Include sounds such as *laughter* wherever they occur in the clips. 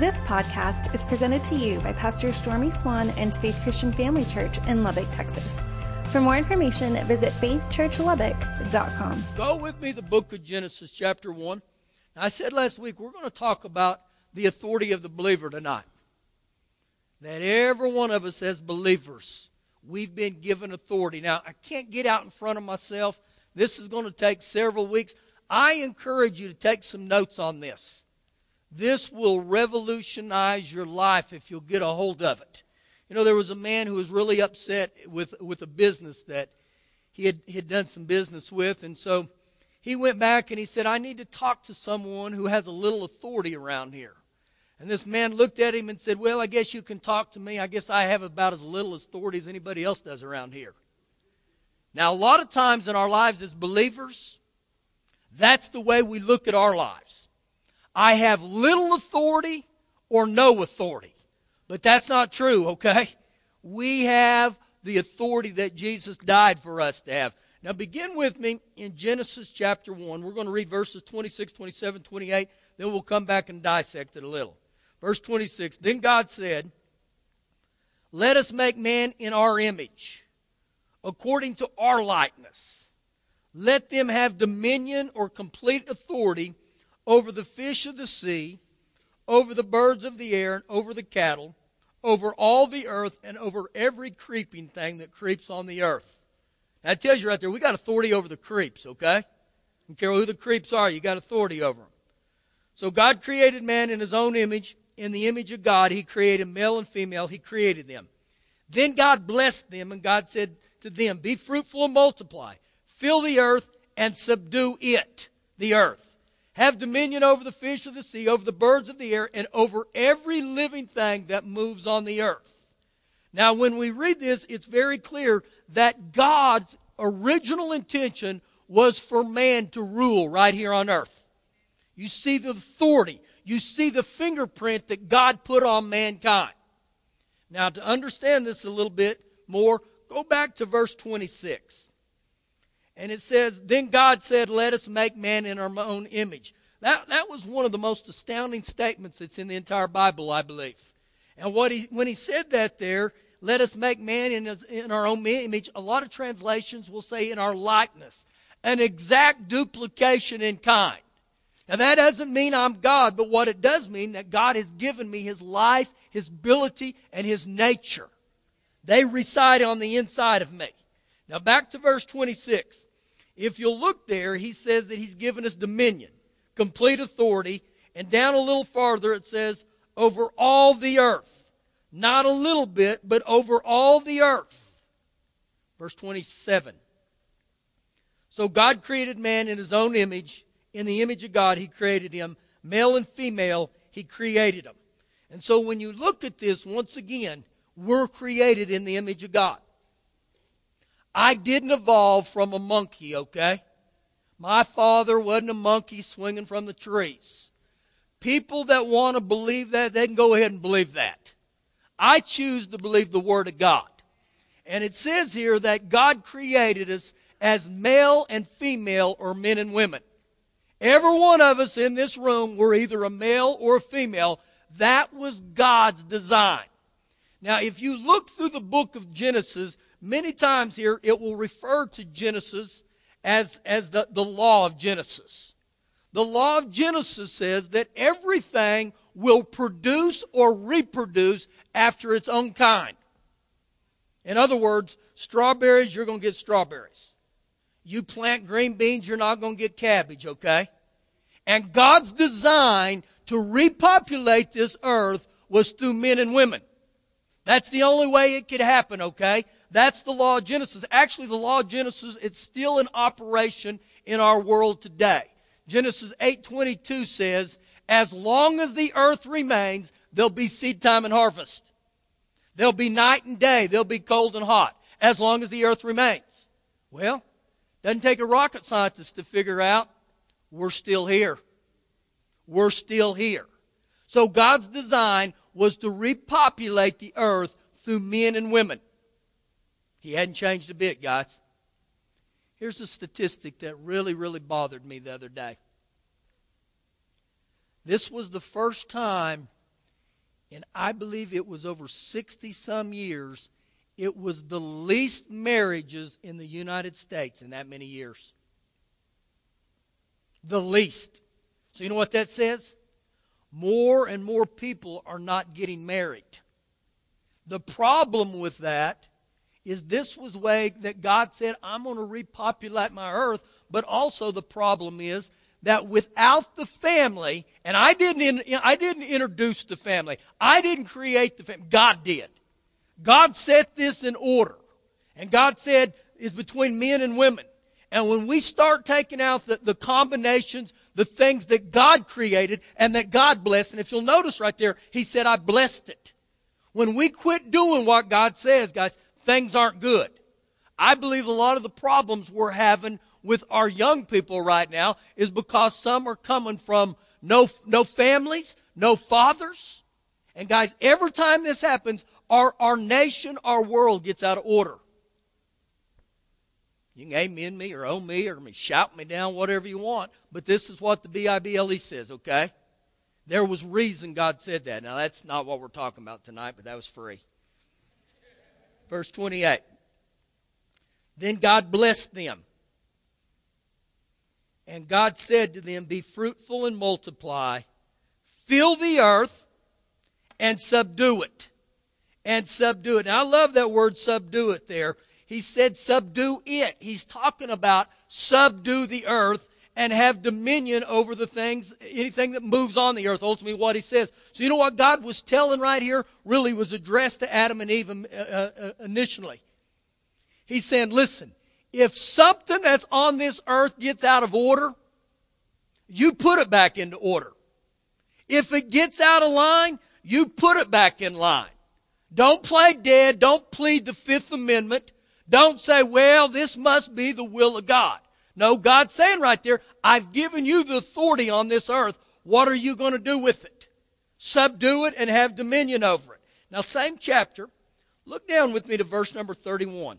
This podcast is presented to you by Pastor Stormy Swan and Faith Christian Family Church in Lubbock, Texas. For more information, visit faithchurchlubbock.com. Go with me the book of Genesis, chapter 1. Now, I said last week we're going to talk about the authority of the believer tonight. That every one of us as believers, we've been given authority. Now, I can't get out in front of myself. This is going to take several weeks. I encourage you to take some notes on this. This will revolutionize your life if you'll get a hold of it. You know, there was a man who was really upset with, with a business that he had, he had done some business with, and so he went back and he said, I need to talk to someone who has a little authority around here. And this man looked at him and said, Well, I guess you can talk to me. I guess I have about as little authority as anybody else does around here. Now, a lot of times in our lives as believers, that's the way we look at our lives. I have little authority or no authority. But that's not true, okay? We have the authority that Jesus died for us to have. Now, begin with me in Genesis chapter 1. We're going to read verses 26, 27, 28. Then we'll come back and dissect it a little. Verse 26 Then God said, Let us make man in our image, according to our likeness. Let them have dominion or complete authority over the fish of the sea, over the birds of the air, and over the cattle, over all the earth, and over every creeping thing that creeps on the earth. That tells you right there, we got authority over the creeps, okay? Don't care who the creeps are, you got authority over them. So God created man in his own image. In the image of God, he created male and female, he created them. Then God blessed them, and God said to them, Be fruitful and multiply, fill the earth and subdue it, the earth have dominion over the fish of the sea, over the birds of the air, and over every living thing that moves on the earth. Now, when we read this, it's very clear that God's original intention was for man to rule right here on earth. You see the authority, you see the fingerprint that God put on mankind. Now, to understand this a little bit more, go back to verse 26. And it says, Then God said, Let us make man in our own image. That, that was one of the most astounding statements that's in the entire Bible, I believe. And what he, when he said that there, let us make man in, in our own image, a lot of translations will say in our likeness, an exact duplication in kind. Now that doesn't mean I'm God, but what it does mean that God has given me his life, his ability, and his nature. They reside on the inside of me. Now back to verse 26. If you'll look there, he says that he's given us dominion, complete authority. And down a little farther, it says, over all the earth. Not a little bit, but over all the earth. Verse 27. So God created man in his own image. In the image of God, he created him. Male and female, he created them. And so when you look at this, once again, we're created in the image of God. I didn't evolve from a monkey, okay? My father wasn't a monkey swinging from the trees. People that want to believe that, they can go ahead and believe that. I choose to believe the Word of God. And it says here that God created us as male and female or men and women. Every one of us in this room were either a male or a female. That was God's design. Now, if you look through the book of Genesis, many times here it will refer to Genesis as, as the, the law of Genesis. The law of Genesis says that everything will produce or reproduce after its own kind. In other words, strawberries, you're going to get strawberries. You plant green beans, you're not going to get cabbage, okay? And God's design to repopulate this earth was through men and women. That's the only way it could happen, okay? That's the law of Genesis. Actually, the law of Genesis, it's still in operation in our world today. Genesis 8:22 says, "As long as the earth remains, there'll be seed time and harvest. There'll be night and day, there'll be cold and hot, as long as the earth remains." Well, doesn't take a rocket scientist to figure out we're still here. We're still here. So God's design was to repopulate the earth through men and women. He hadn't changed a bit, guys. Here's a statistic that really, really bothered me the other day. This was the first time and I believe it was over 60 some years, it was the least marriages in the United States in that many years. The least. So, you know what that says? More and more people are not getting married. The problem with that is this was way that God said, I'm going to repopulate my earth, but also the problem is that without the family, and I didn't, I didn't introduce the family, I didn't create the family, God did. God set this in order. And God said, it's between men and women. And when we start taking out the, the combinations, the things that God created and that God blessed, and if you'll notice right there, He said, I blessed it. When we quit doing what God says, guys, things aren't good. I believe a lot of the problems we're having with our young people right now is because some are coming from no, no families, no fathers. And guys, every time this happens, our, our nation, our world gets out of order. You can amen me or own me or shout me down, whatever you want, but this is what the B-I-B-L-E says, okay? There was reason God said that. Now, that's not what we're talking about tonight, but that was free. Verse 28. Then God blessed them and God said to them, Be fruitful and multiply, fill the earth and subdue it. And subdue it. And I love that word subdue it there. He said subdue it. He's talking about subdue the earth and have dominion over the things, anything that moves on the earth. Ultimately, what he says. So, you know what God was telling right here really was addressed to Adam and Eve uh, uh, initially. He's saying, listen, if something that's on this earth gets out of order, you put it back into order. If it gets out of line, you put it back in line. Don't play dead. Don't plead the Fifth Amendment. Don't say, well, this must be the will of God. No, God's saying right there, I've given you the authority on this earth. What are you going to do with it? Subdue it and have dominion over it. Now, same chapter. Look down with me to verse number 31.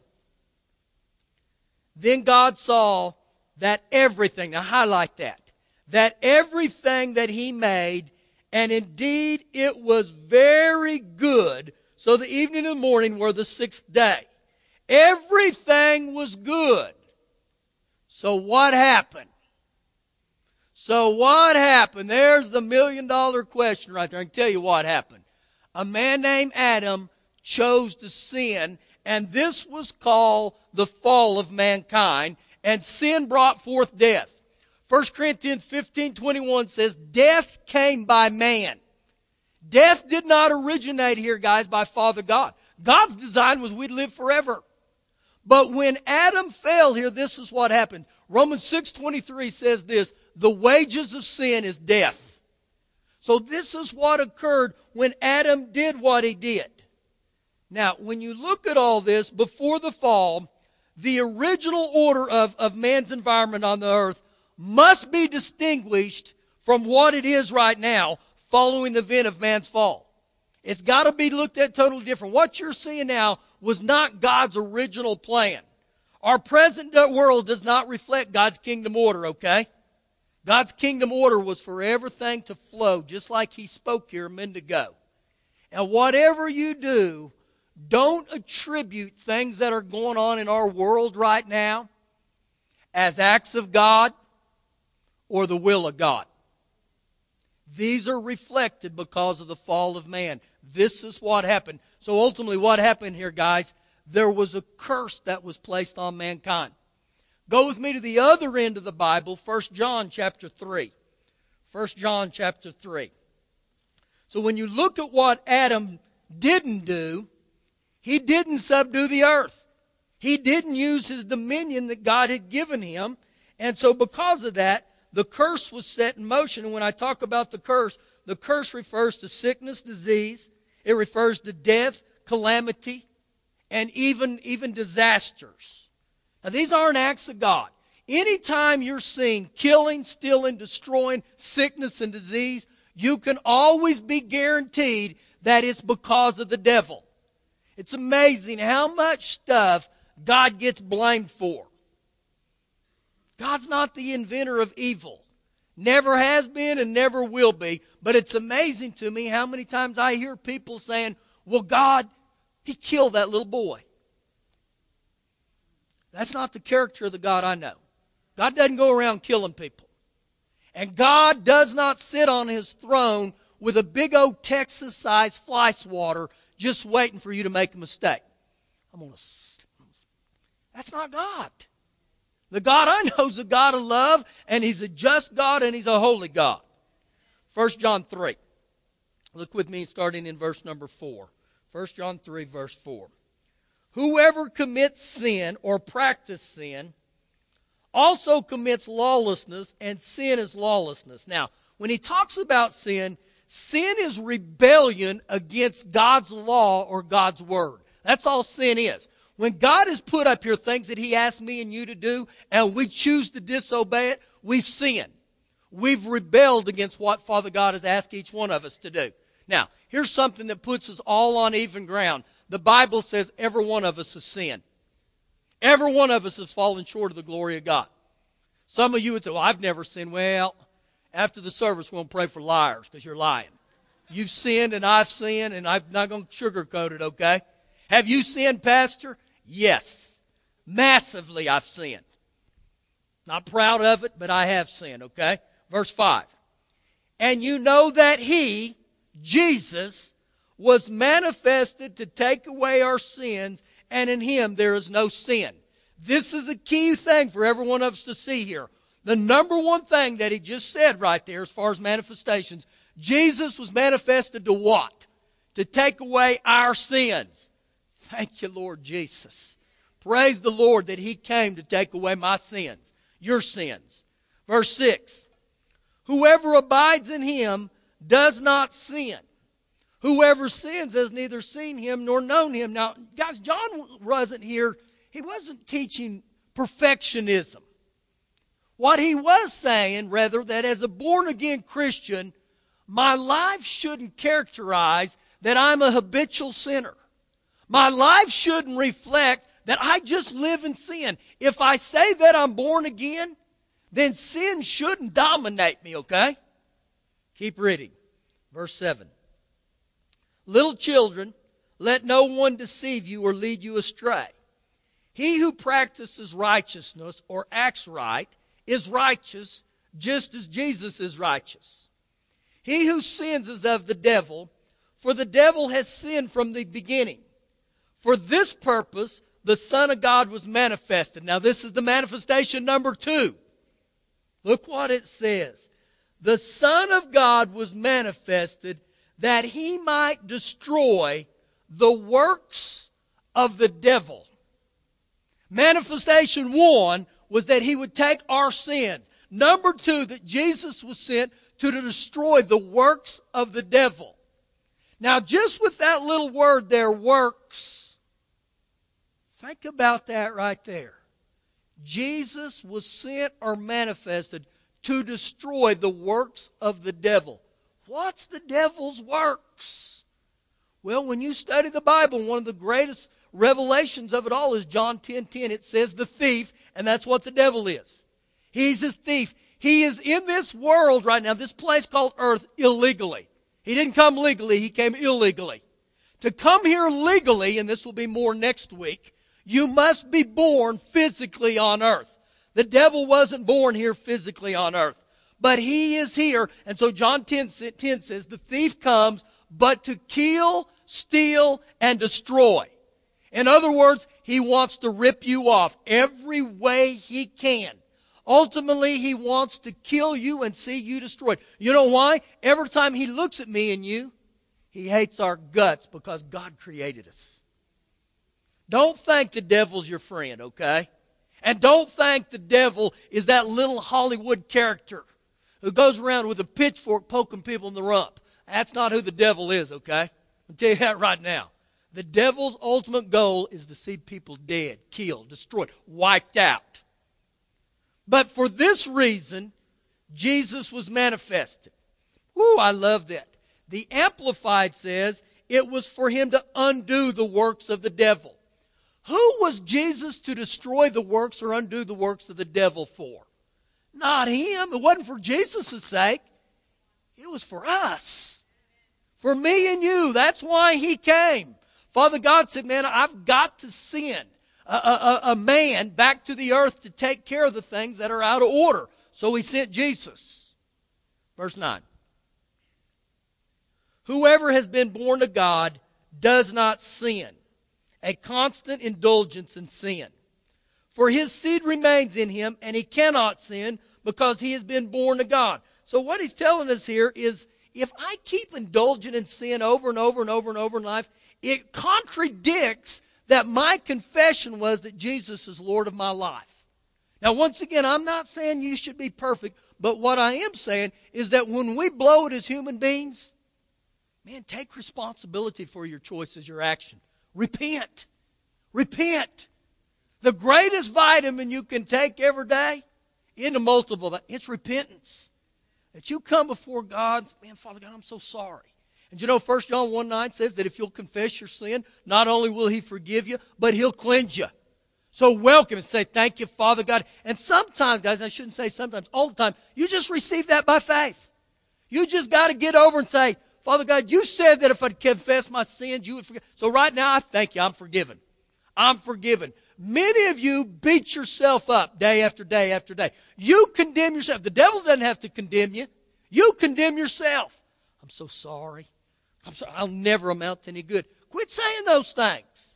Then God saw that everything, now highlight that, that everything that He made, and indeed it was very good. So the evening and the morning were the sixth day. Everything was good. So what happened? So what happened? There's the million dollar question right there. I can tell you what happened. A man named Adam chose to sin and this was called the fall of mankind, and sin brought forth death. 1 Corinthians 15 21 says, Death came by man. Death did not originate here, guys, by Father God. God's design was we'd live forever. But when Adam fell here, this is what happened. Romans 6:23 says this, the wages of sin is death. So this is what occurred when Adam did what he did. Now, when you look at all this before the fall, the original order of, of man's environment on the earth must be distinguished from what it is right now following the event of man's fall. It's got to be looked at totally different. What you're seeing now was not God's original plan. Our present world does not reflect God's kingdom order, okay? God's kingdom order was for everything to flow just like He spoke here a minute ago. And whatever you do, don't attribute things that are going on in our world right now as acts of God or the will of God. These are reflected because of the fall of man. This is what happened. So ultimately, what happened here, guys? There was a curse that was placed on mankind. Go with me to the other end of the Bible, 1 John chapter 3. 1 John chapter 3. So when you look at what Adam didn't do, he didn't subdue the earth. He didn't use his dominion that God had given him. And so, because of that, the curse was set in motion. And when I talk about the curse, the curse refers to sickness, disease, it refers to death, calamity, and even, even disasters. Now, these aren't acts of God. Anytime you're seeing killing, stealing, destroying, sickness, and disease, you can always be guaranteed that it's because of the devil. It's amazing how much stuff God gets blamed for. God's not the inventor of evil. Never has been and never will be. But it's amazing to me how many times I hear people saying, well, God, He killed that little boy. That's not the character of the God I know. God doesn't go around killing people. And God does not sit on His throne with a big old Texas sized fly swatter just waiting for you to make a mistake. I'm going to. That's not God. The God I know is a God of love, and He's a just God, and He's a holy God. 1 John 3. Look with me starting in verse number 4. 1 John 3, verse 4. Whoever commits sin or practice sin also commits lawlessness, and sin is lawlessness. Now, when he talks about sin, sin is rebellion against God's law or God's word. That's all sin is. When God has put up here things that He asked me and you to do, and we choose to disobey it, we've sinned. We've rebelled against what Father God has asked each one of us to do. Now, here's something that puts us all on even ground. The Bible says every one of us has sinned. Every one of us has fallen short of the glory of God. Some of you would say, Well, I've never sinned. Well, after the service, we're going to pray for liars because you're lying. You've sinned and I've sinned, and I'm not going to sugarcoat it, okay? Have you sinned, Pastor? Yes. Massively, I've sinned. Not proud of it, but I have sinned, okay? Verse 5. And you know that He, Jesus, was manifested to take away our sins, and in Him there is no sin. This is a key thing for every one of us to see here. The number one thing that He just said right there, as far as manifestations, Jesus was manifested to what? To take away our sins. Thank you, Lord Jesus. Praise the Lord that He came to take away my sins, your sins. Verse 6 Whoever abides in Him does not sin. Whoever sins has neither seen Him nor known Him. Now, guys, John wasn't here, he wasn't teaching perfectionism. What he was saying, rather, that as a born again Christian, my life shouldn't characterize that I'm a habitual sinner. My life shouldn't reflect that I just live in sin. If I say that I'm born again, then sin shouldn't dominate me, okay? Keep reading. Verse 7. Little children, let no one deceive you or lead you astray. He who practices righteousness or acts right is righteous just as Jesus is righteous. He who sins is of the devil, for the devil has sinned from the beginning. For this purpose, the Son of God was manifested. Now, this is the manifestation number two. Look what it says. The Son of God was manifested that he might destroy the works of the devil. Manifestation one was that he would take our sins. Number two, that Jesus was sent to destroy the works of the devil. Now, just with that little word there, works, Think about that right there. Jesus was sent or manifested to destroy the works of the devil. What's the devil's works? Well, when you study the Bible, one of the greatest revelations of it all is John 10 10. It says the thief, and that's what the devil is. He's a thief. He is in this world right now, this place called earth, illegally. He didn't come legally, he came illegally. To come here legally, and this will be more next week, you must be born physically on earth. The devil wasn't born here physically on earth, but he is here. And so John 10, 10 says, the thief comes but to kill, steal, and destroy. In other words, he wants to rip you off every way he can. Ultimately, he wants to kill you and see you destroyed. You know why? Every time he looks at me and you, he hates our guts because God created us. Don't think the devil's your friend, okay? And don't think the devil is that little Hollywood character who goes around with a pitchfork poking people in the rump. That's not who the devil is, okay? I'll tell you that right now. The devil's ultimate goal is to see people dead, killed, destroyed, wiped out. But for this reason, Jesus was manifested. Whoo, I love that. The Amplified says it was for him to undo the works of the devil. Who was Jesus to destroy the works or undo the works of the devil for? Not him. It wasn't for Jesus' sake. It was for us. For me and you. That's why he came. Father God said, Man, I've got to send a, a, a, man back to the earth to take care of the things that are out of order. So he sent Jesus. Verse 9. Whoever has been born of God does not sin, a constant indulgence in sin. For his seed remains in him, and he cannot sin because he has been born of God. So what he's telling us here is if I keep indulging in sin over and over and over and over in life, it contradicts that my confession was that Jesus is Lord of my life. Now, once again, I'm not saying you should be perfect, but what I am saying is that when we blow it as human beings, man, take responsibility for your choices, your action. Repent. Repent. The greatest vitamin you can take every day, into multiple, it's repentance. That you come before God, man, Father God, I'm so sorry. And you know, 1 John 1 9 says that if you'll confess your sin, not only will He forgive you, but He'll cleanse you. So welcome and say, Thank you, Father God. And sometimes, guys, I shouldn't say sometimes, all the time, you just receive that by faith. You just got to get over and say, Father God, you said that if I confess my sins, you would forgive. So right now, I thank you. I'm forgiven. I'm forgiven. Many of you beat yourself up day after day after day. You condemn yourself. The devil doesn't have to condemn you. You condemn yourself. I'm so sorry. I'm sorry. I'll never amount to any good. Quit saying those things.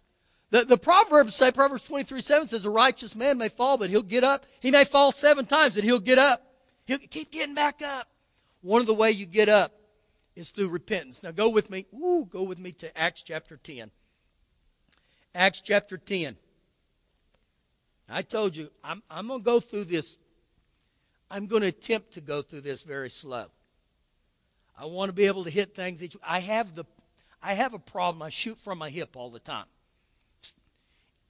The, the Proverbs say, Proverbs 23 7 says, A righteous man may fall, but he'll get up. He may fall seven times, and he'll get up. He'll keep getting back up. One of the way you get up is through repentance. Now go with me. Ooh, go with me to Acts chapter 10. Acts chapter 10. I told you, I'm, I'm going to go through this. I'm going to attempt to go through this very slow. I want to be able to hit things. Each, I have the, I have a problem. I shoot from my hip all the time.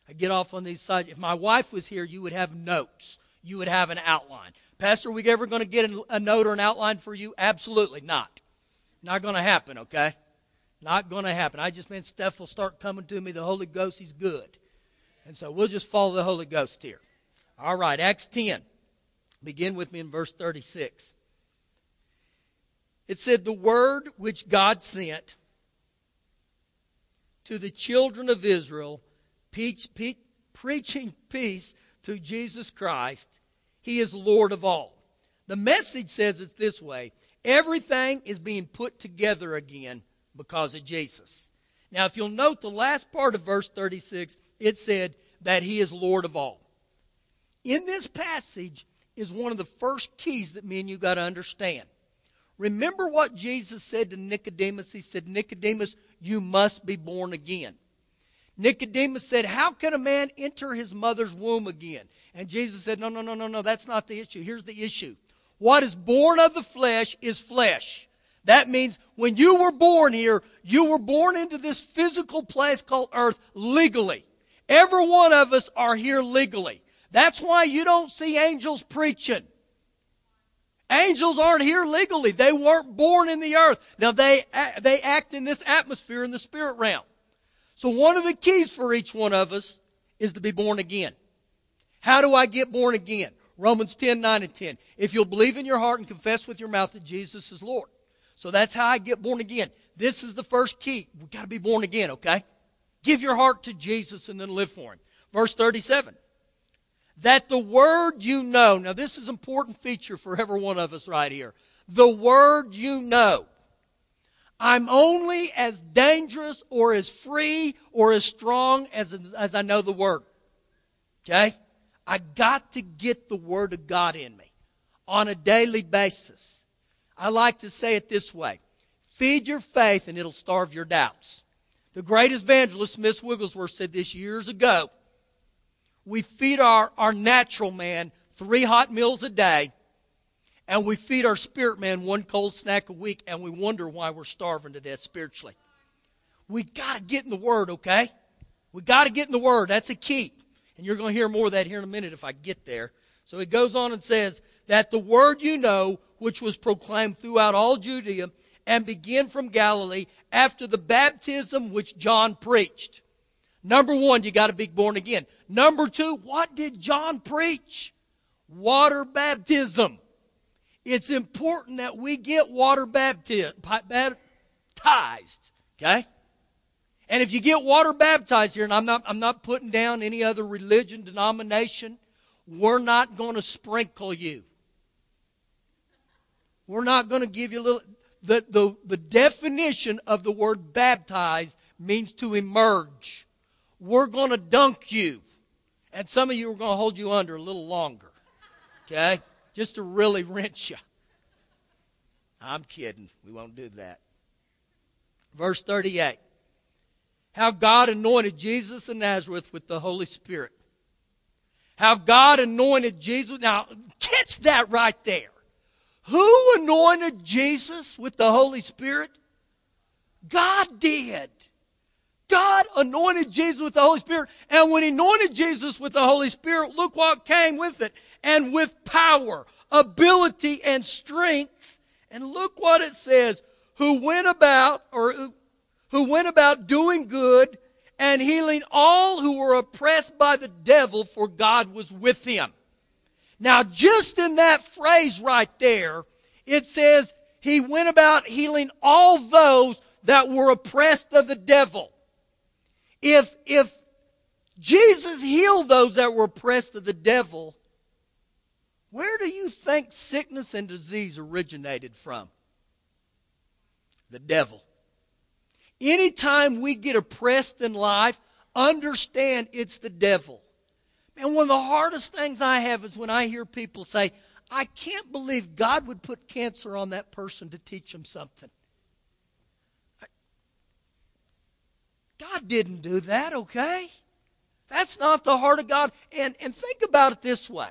I get off on these sides. If my wife was here, you would have notes. You would have an outline. Pastor, are we ever going to get a note or an outline for you? Absolutely not. Not going to happen, okay? Not going to happen. I just meant stuff will start coming to me. The Holy Ghost, He's good. And so we'll just follow the Holy Ghost here. All right, Acts 10. Begin with me in verse 36. It said, The word which God sent to the children of Israel, preaching peace to Jesus Christ, He is Lord of all. The message says it this way everything is being put together again because of Jesus. Now, if you'll note the last part of verse 36, it said that he is Lord of all. In this passage is one of the first keys that me and you got to understand. Remember what Jesus said to Nicodemus? He said, Nicodemus, you must be born again. Nicodemus said, How can a man enter his mother's womb again? And Jesus said, No, no, no, no, no, that's not the issue. Here's the issue. What is born of the flesh is flesh. That means when you were born here, you were born into this physical place called earth legally. Every one of us are here legally. That's why you don't see angels preaching. Angels aren't here legally. They weren't born in the earth. Now they, they act in this atmosphere in the spirit realm. So one of the keys for each one of us is to be born again. How do I get born again? Romans 10, 9 and 10. If you'll believe in your heart and confess with your mouth that Jesus is Lord. So that's how I get born again. This is the first key. We've got to be born again, okay? Give your heart to Jesus and then live for Him. Verse 37. That the word you know, now this is an important feature for every one of us right here. The word you know. I'm only as dangerous or as free or as strong as, as I know the word. Okay? I got to get the Word of God in me on a daily basis. I like to say it this way feed your faith and it'll starve your doubts. The great evangelist, Smith Wigglesworth, said this years ago. We feed our, our natural man three hot meals a day, and we feed our spirit man one cold snack a week, and we wonder why we're starving to death spiritually. We got to get in the Word, okay? We got to get in the Word. That's a key. And you're going to hear more of that here in a minute if I get there. So it goes on and says, that the word you know, which was proclaimed throughout all Judea and begin from Galilee after the baptism which John preached. Number one, you got to be born again. Number two, what did John preach? water baptism. It's important that we get water baptized. Okay? And if you get water baptized here, and I'm not, I'm not putting down any other religion, denomination, we're not going to sprinkle you. We're not going to give you a little. The, the, the definition of the word baptized means to emerge. We're going to dunk you. And some of you are going to hold you under a little longer. Okay? Just to really wrench you. I'm kidding. We won't do that. Verse 38. How God anointed Jesus of Nazareth with the Holy Spirit. How God anointed Jesus. Now, catch that right there. Who anointed Jesus with the Holy Spirit? God did. God anointed Jesus with the Holy Spirit. And when He anointed Jesus with the Holy Spirit, look what came with it. And with power, ability, and strength. And look what it says. Who went about, or who went about doing good and healing all who were oppressed by the devil, for God was with him. Now, just in that phrase right there, it says he went about healing all those that were oppressed of the devil. If, if Jesus healed those that were oppressed of the devil, where do you think sickness and disease originated from? The devil. Anytime we get oppressed in life, understand it's the devil. And one of the hardest things I have is when I hear people say, I can't believe God would put cancer on that person to teach them something. God didn't do that, okay? That's not the heart of God. And, and think about it this way.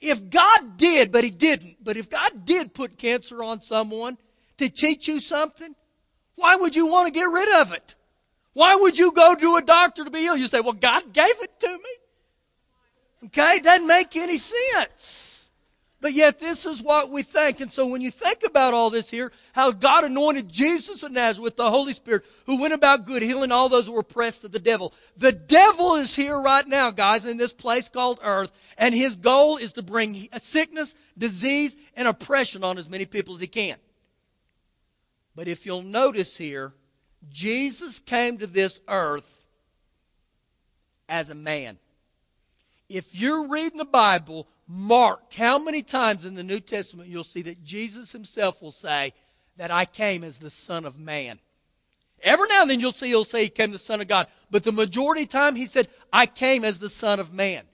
If God did, but He didn't, but if God did put cancer on someone to teach you something, why would you want to get rid of it? Why would you go to a doctor to be healed? You say, well, God gave it to me. Okay? It doesn't make any sense. But yet, this is what we think. And so, when you think about all this here, how God anointed Jesus of Nazareth with the Holy Spirit, who went about good, healing all those who were oppressed of the devil. The devil is here right now, guys, in this place called earth, and his goal is to bring sickness, disease, and oppression on as many people as he can. But if you'll notice here, Jesus came to this earth as a man. If you're reading the Bible, mark how many times in the New Testament you'll see that Jesus himself will say that I came as the Son of Man. Every now and then you'll see he'll say he came the Son of God. But the majority of the time he said, I came as the Son of Man.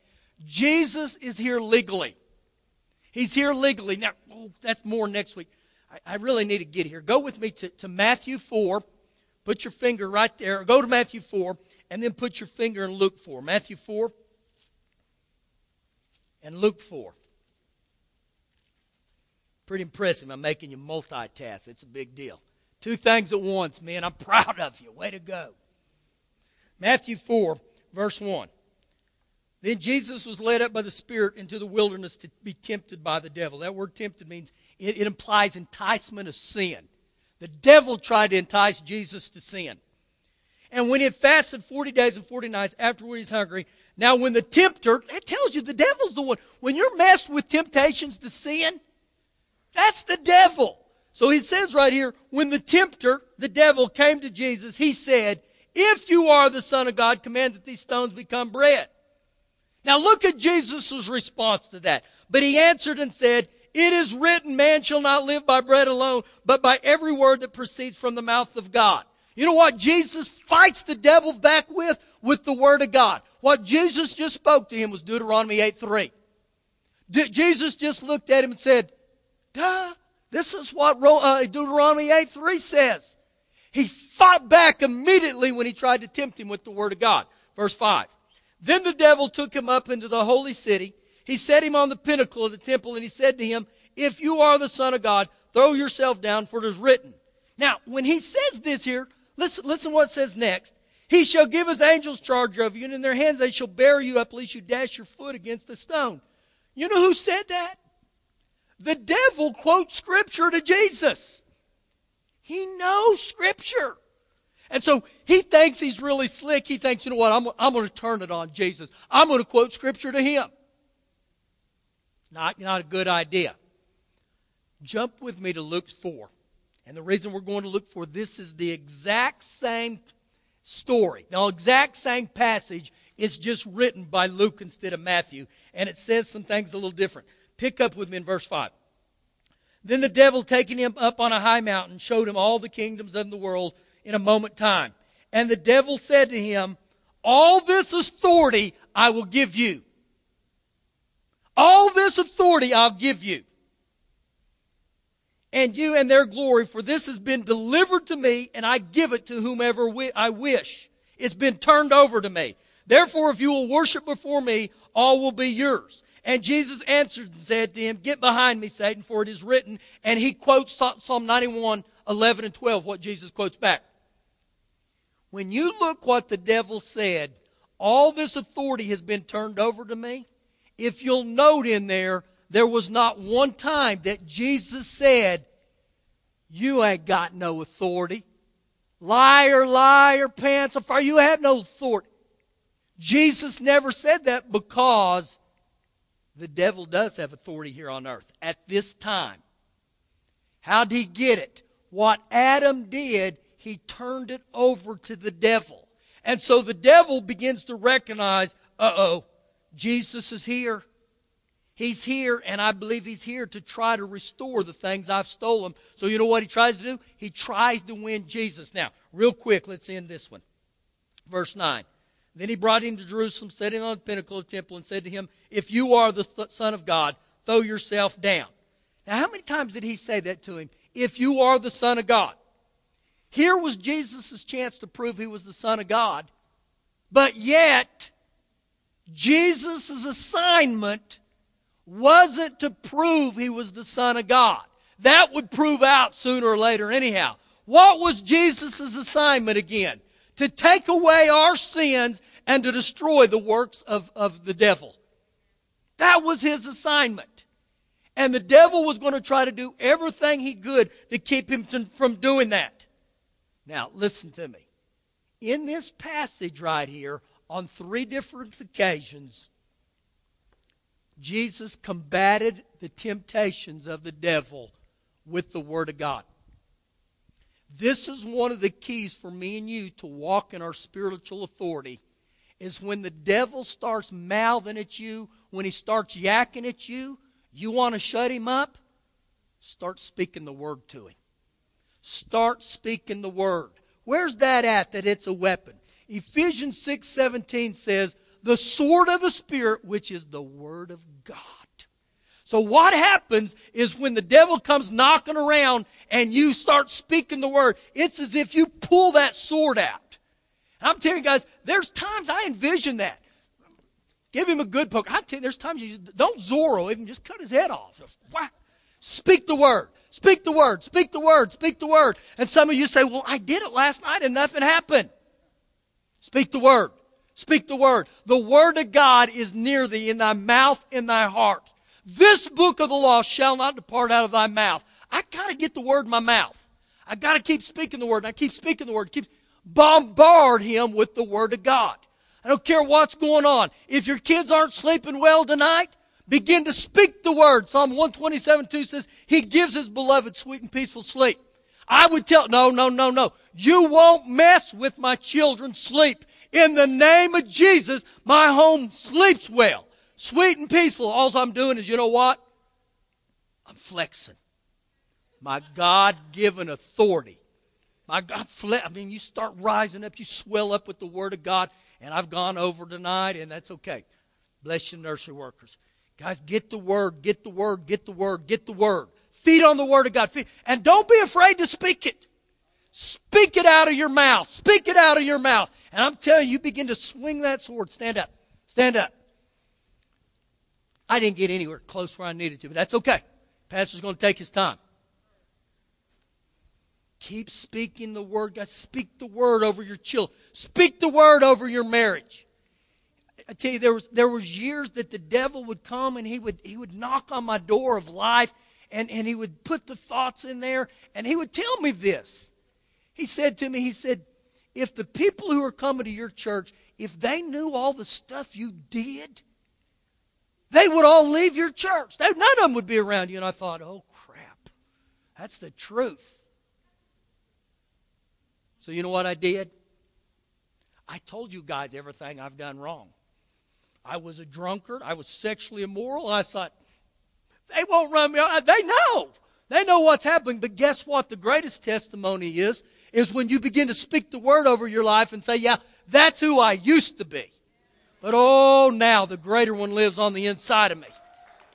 Jesus is here legally. He's here legally. Now, oh, that's more next week. I, I, really need to get here. Go with me to, to Matthew 4. Put your finger right there. Go to Matthew 4 and then put your finger in Luke 4. Matthew 4 and Luke 4. Pretty impressive. I'm making you multitask. It's a big deal. Two things at once, man. I'm *laughs* proud of you. Way to go. Matthew 4, verse 1. Then Jesus was led up by the Spirit into the wilderness to be tempted by the devil. That word tempted means it, it implies enticement of sin. The devil tried to entice Jesus to sin. And when he had fasted 40 days and 40 nights, afterward he's hungry, now, when the tempter, that tells you the devil's the one. When you're messed with temptations to sin, that's the devil. So he says right here, when the tempter, the devil, came to Jesus, he said, If you are the Son of God, command that these stones become bread. Now look at Jesus' response to that. But he answered and said, It is written, man shall not live by bread alone, but by every word that proceeds from the mouth of God. You know what Jesus fights the devil back with? With the word of God. What Jesus just spoke to him was Deuteronomy 8 3. Jesus just looked at him and said, Duh, this is what uh, Deuteronomy 8 3 says. He fought back immediately when he tried to tempt him with the word of God. Verse 5. Then the devil took him up into the holy city. He set him on the pinnacle of the temple and he said to him, If you are the Son of God, throw yourself down, for it is written. Now, when he says this here, listen, listen what it says next. He shall give his angels charge over you, and in their hands they shall bear you up, lest you dash your foot against a stone. You know who said that? The devil quotes scripture to Jesus. He knows scripture. And so he thinks he's really slick. He thinks, you know what, I'm, I'm going to turn it on Jesus. I'm going to quote scripture to him. Not, not a good idea. Jump with me to Luke 4. And the reason we're going to look for this is the exact same story. The exact same passage. It's just written by Luke instead of Matthew. And it says some things a little different. Pick up with me in verse 5. Then the devil, taking him up on a high mountain, showed him all the kingdoms of the world in a moment time. And the devil said to him, All this authority I will give you. All this authority I'll give you. And you and their glory, for this has been delivered to me, and I give it to whomever I wish. It's been turned over to me. Therefore, if you will worship before me, all will be yours. And Jesus answered and said to him, Get behind me, Satan, for it is written. And he quotes Psalm 91, 11 and 12, what Jesus quotes back. When you look what the devil said, all this authority has been turned over to me. If you'll note in there, there was not one time that Jesus said, You ain't got no authority. Liar, liar, pants of fire, you have no authority. Jesus never said that because the devil does have authority here on earth at this time. How did he get it? What Adam did, he turned it over to the devil. And so the devil begins to recognize, uh oh, Jesus is here. He's here, and I believe he's here to try to restore the things I've stolen. So you know what he tries to do? He tries to win Jesus. Now, real quick, let's end this one. Verse 9. Then he brought him to Jerusalem, set him on the pinnacle of the temple, and said to him, If you are the Son of God, throw yourself down. Now, how many times did he say that to him? If you are the Son of God. Here was Jesus' chance to prove he was the Son of God. But yet, Jesus' assignment wasn't to prove he was the Son of God. That would prove out sooner or later, anyhow. What was Jesus' assignment again? to take away our sins and to destroy the works of, of the devil. That was his assignment. And the devil was going to try to do everything he could to keep him to, from doing that. Now, listen to me. In this passage right here, on three different occasions, Jesus combated the temptations of the devil with the Word of God. This is one of the keys for me and you to walk in our spiritual authority is when the devil starts mouthing at you, when he starts yakking at you, you want to shut him up? Start speaking the word to him. Start speaking the word. Where's that at that it's a weapon? Ephesians 6:17 says, "The sword of the spirit which is the word of God." So what happens is when the devil comes knocking around and you start speaking the word, it's as if you pull that sword out. I'm telling you guys, there's times I envision that. Give him a good poke. I'm telling you, there's times you just, don't Zorro him, just cut his head off. Just. Speak the word. Speak the word. Speak the word. Speak the word. And some of you say, well, I did it last night and nothing happened. Speak the word. Speak the word. The word of God is near thee in thy mouth, in thy heart. This book of the law shall not depart out of thy mouth. I got to get the word in my mouth. I got to keep speaking the word. And I keep speaking the word. Keep bombard him with the word of God. I don't care what's going on. If your kids aren't sleeping well tonight, begin to speak the word. Psalm 127 2 says, He gives His beloved sweet and peaceful sleep. I would tell, no, no, no, no. You won't mess with my children's sleep. In the name of Jesus, my home sleeps well sweet and peaceful. All I'm doing is, you know what? I'm flexing my God given authority. My God, I mean, you start rising up, you swell up with the Word of God, and I've gone over tonight, and that's okay. Bless you, nursery workers. Guys, get the Word, get the Word, get the Word, get the Word. Feed on the Word of God. Feed, and don't be afraid to speak it. Speak it out of your mouth. Speak it out of your mouth. And I'm telling you, you begin to swing that sword. Stand up. Stand up. I didn't get anywhere close where I needed to, but that's okay. Pastor's going to take his time. Keep speaking the word. God, speak the word over your children. Speak the word over your marriage. I tell you, there was there was years that the devil would come and he would he would knock on my door of life and, and he would put the thoughts in there and he would tell me this. He said to me, he said, if the people who are coming to your church, if they knew all the stuff you did, they would all leave your church. They, none of them would be around you. And I thought, oh, crap. That's the truth. So, you know what I did? I told you guys everything I've done wrong. I was a drunkard. I was sexually immoral. I thought, they won't run me. They know. They know what's happening. But guess what? The greatest testimony is, is when you begin to speak the word over your life and say, yeah, that's who I used to be. But oh, now the greater one lives on the inside of me.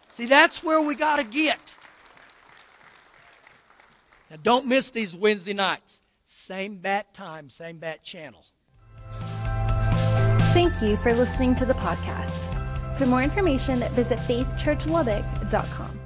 See, that's where we got to get. Now, don't miss these Wednesday nights. Same bat time, same bat channel. Thank you for listening to the podcast. For more information, visit faithchurchlubbock.com.